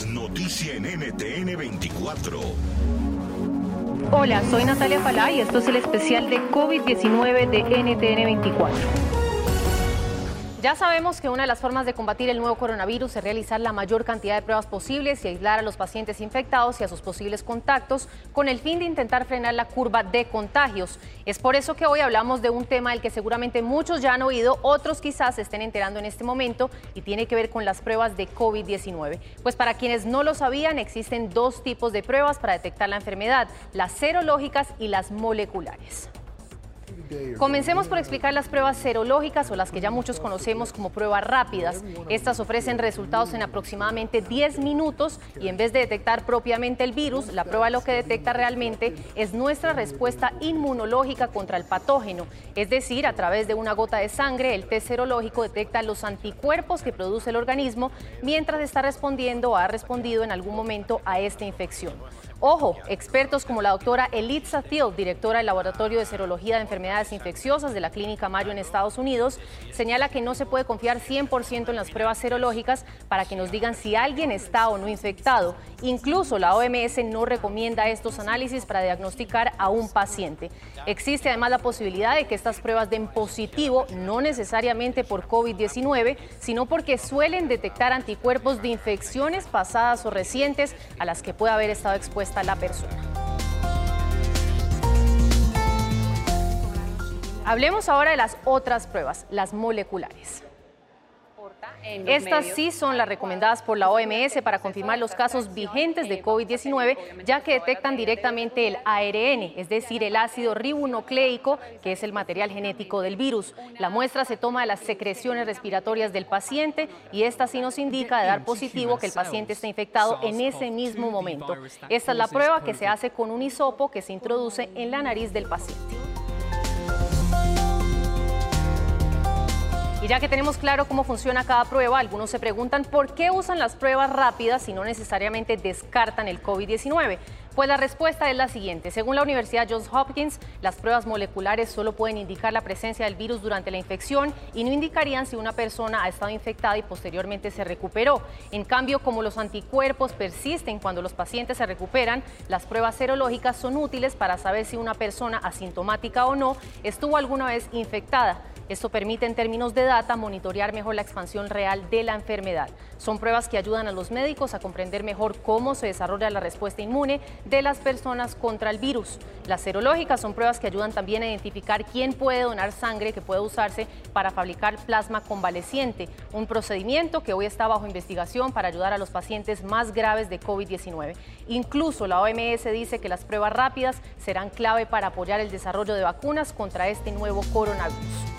noticia en NTN 24. Hola, soy Natalia Falá y esto es el especial de COVID-19 de NTN 24. Ya sabemos que una de las formas de combatir el nuevo coronavirus es realizar la mayor cantidad de pruebas posibles y aislar a los pacientes infectados y a sus posibles contactos con el fin de intentar frenar la curva de contagios. Es por eso que hoy hablamos de un tema del que seguramente muchos ya han oído, otros quizás se estén enterando en este momento y tiene que ver con las pruebas de COVID-19. Pues para quienes no lo sabían, existen dos tipos de pruebas para detectar la enfermedad, las serológicas y las moleculares. Comencemos por explicar las pruebas serológicas o las que ya muchos conocemos como pruebas rápidas. Estas ofrecen resultados en aproximadamente 10 minutos y en vez de detectar propiamente el virus, la prueba lo que detecta realmente es nuestra respuesta inmunológica contra el patógeno. Es decir, a través de una gota de sangre, el test serológico detecta los anticuerpos que produce el organismo mientras está respondiendo o ha respondido en algún momento a esta infección. Ojo, expertos como la doctora Elitza Thiel, directora del Laboratorio de Serología de Enfermedades Infecciosas de la Clínica Mayo en Estados Unidos, señala que no se puede confiar 100% en las pruebas serológicas para que nos digan si alguien está o no infectado. Incluso la OMS no recomienda estos análisis para diagnosticar a un paciente. Existe además la posibilidad de que estas pruebas den positivo, no necesariamente por COVID-19, sino porque suelen detectar anticuerpos de infecciones pasadas o recientes a las que puede haber estado expuesta la persona. Hablemos ahora de las otras pruebas, las moleculares. Estas sí son las recomendadas por la OMS para confirmar los casos vigentes de COVID-19, ya que detectan directamente el ARN, es decir, el ácido ribonucleico, que es el material genético del virus. La muestra se toma de las secreciones respiratorias del paciente y esta sí nos indica de dar positivo que el paciente está infectado en ese mismo momento. Esta es la prueba que se hace con un hisopo que se introduce en la nariz del paciente. Y ya que tenemos claro cómo funciona cada prueba, algunos se preguntan por qué usan las pruebas rápidas si no necesariamente descartan el COVID-19. Pues la respuesta es la siguiente. Según la Universidad Johns Hopkins, las pruebas moleculares solo pueden indicar la presencia del virus durante la infección y no indicarían si una persona ha estado infectada y posteriormente se recuperó. En cambio, como los anticuerpos persisten cuando los pacientes se recuperan, las pruebas serológicas son útiles para saber si una persona asintomática o no estuvo alguna vez infectada. Esto permite en términos de data monitorear mejor la expansión real de la enfermedad. Son pruebas que ayudan a los médicos a comprender mejor cómo se desarrolla la respuesta inmune de las personas contra el virus. Las serológicas son pruebas que ayudan también a identificar quién puede donar sangre que puede usarse para fabricar plasma convaleciente, un procedimiento que hoy está bajo investigación para ayudar a los pacientes más graves de COVID-19. Incluso la OMS dice que las pruebas rápidas serán clave para apoyar el desarrollo de vacunas contra este nuevo coronavirus.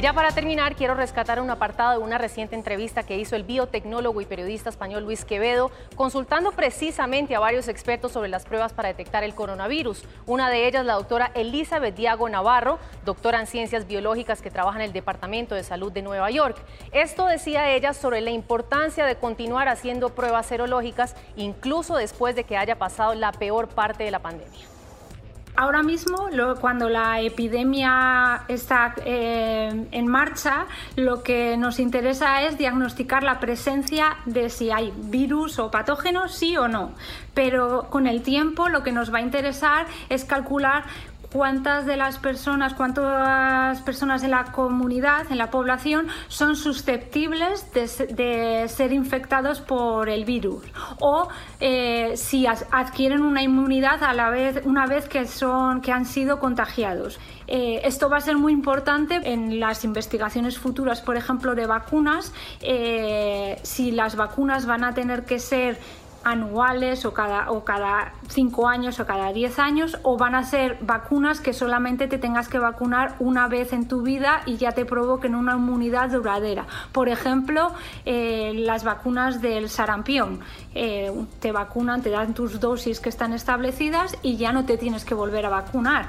Y ya para terminar, quiero rescatar un apartado de una reciente entrevista que hizo el biotecnólogo y periodista español Luis Quevedo, consultando precisamente a varios expertos sobre las pruebas para detectar el coronavirus. Una de ellas, la doctora Elizabeth Diago Navarro, doctora en ciencias biológicas que trabaja en el Departamento de Salud de Nueva York. Esto decía ella sobre la importancia de continuar haciendo pruebas serológicas, incluso después de que haya pasado la peor parte de la pandemia. Ahora mismo, cuando la epidemia está eh, en marcha, lo que nos interesa es diagnosticar la presencia de si hay virus o patógenos, sí o no. Pero con el tiempo lo que nos va a interesar es calcular cuántas de las personas, cuántas personas en la comunidad, en la población, son susceptibles de, ser infectados por el virus o eh, si adquieren una inmunidad a la vez una vez que han sido contagiados. Eh, esto va a ser muy importante en las investigaciones futuras, por ejemplo, de vacunas. Eh, si las vacunas van a tener que ser anuales o cada, o cada cinco años o cada diez años o van a ser vacunas que solamente te tengas que vacunar una vez en tu vida y ya te provoquen una inmunidad duradera. Por ejemplo, eh, las vacunas del sarampión. Eh, te vacunan, te dan tus dosis que están establecidas y ya no te tienes que volver a vacunar.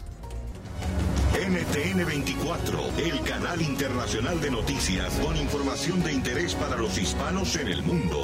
NTN 24, el canal internacional de noticias con información de interés para los hispanos en el mundo.